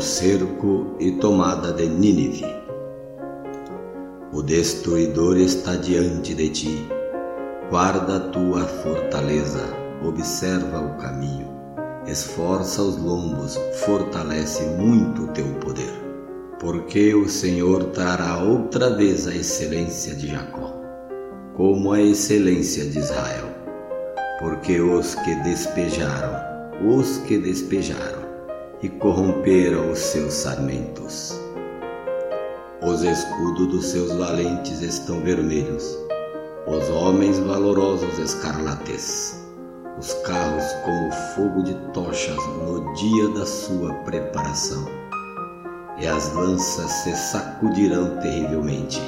cerco e tomada de Nínive. O destruidor está diante de ti. Guarda a tua fortaleza, observa o caminho, esforça os lombos, fortalece muito o teu poder. Porque o Senhor trará outra vez a excelência de Jacó, como a excelência de Israel. Porque os que despejaram, os que despejaram, e corromperam os seus sarmentos. Os escudos dos seus valentes estão vermelhos, os homens valorosos escarlates, os carros como fogo de tochas no dia da sua preparação, e as lanças se sacudirão terrivelmente.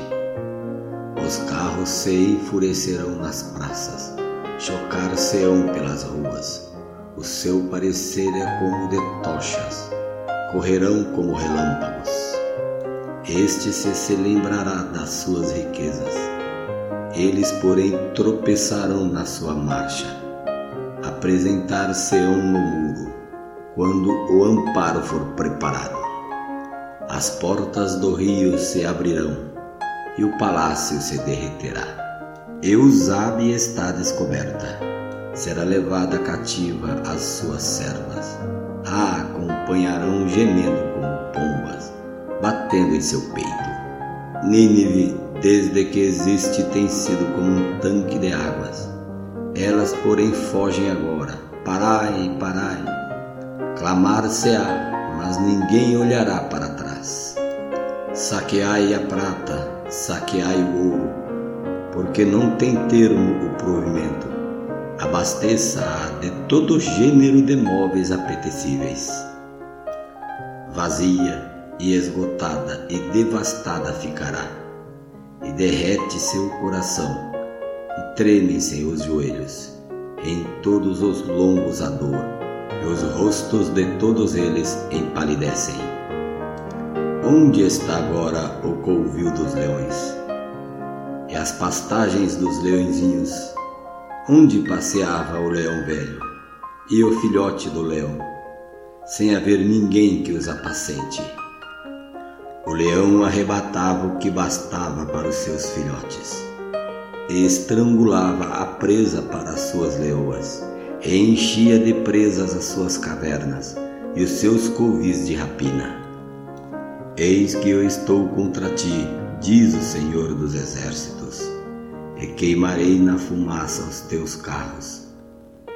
Os carros se enfurecerão nas praças, chocar-se-ão pelas ruas o seu parecer é como de tochas, correrão como relâmpagos. Este se, se lembrará das suas riquezas. Eles, porém, tropeçarão na sua marcha. Apresentar-se-ão no muro, quando o amparo for preparado. As portas do rio se abrirão, e o palácio se derreterá. Eusabe está descoberta será levada cativa as suas servas. A acompanharão gemendo como pombas, batendo em seu peito. Nínive, desde que existe, tem sido como um tanque de águas. Elas, porém, fogem agora. Parai, parai. Clamar-se-á, mas ninguém olhará para trás. Saqueai a prata, saqueai o ouro, porque não tem termo o provimento abasteça-a de todo gênero de móveis apetecíveis. Vazia e esgotada e devastada ficará, e derrete seu coração, e tremem-se os joelhos, em todos os lombos a dor, e os rostos de todos eles empalidecem. Onde está agora o covil dos leões? E as pastagens dos leõezinhos? Onde passeava o leão velho e o filhote do leão, sem haver ninguém que os apacente. O leão arrebatava o que bastava para os seus filhotes, e estrangulava a presa para as suas leoas, e enchia de presas as suas cavernas e os seus covis de rapina. Eis que eu estou contra ti, diz o Senhor dos Exércitos e queimarei na fumaça os teus carros,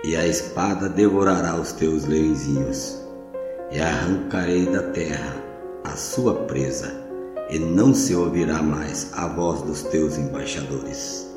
e a espada devorará os teus leõezinhos, e arrancarei da terra a sua presa, e não se ouvirá mais a voz dos teus embaixadores.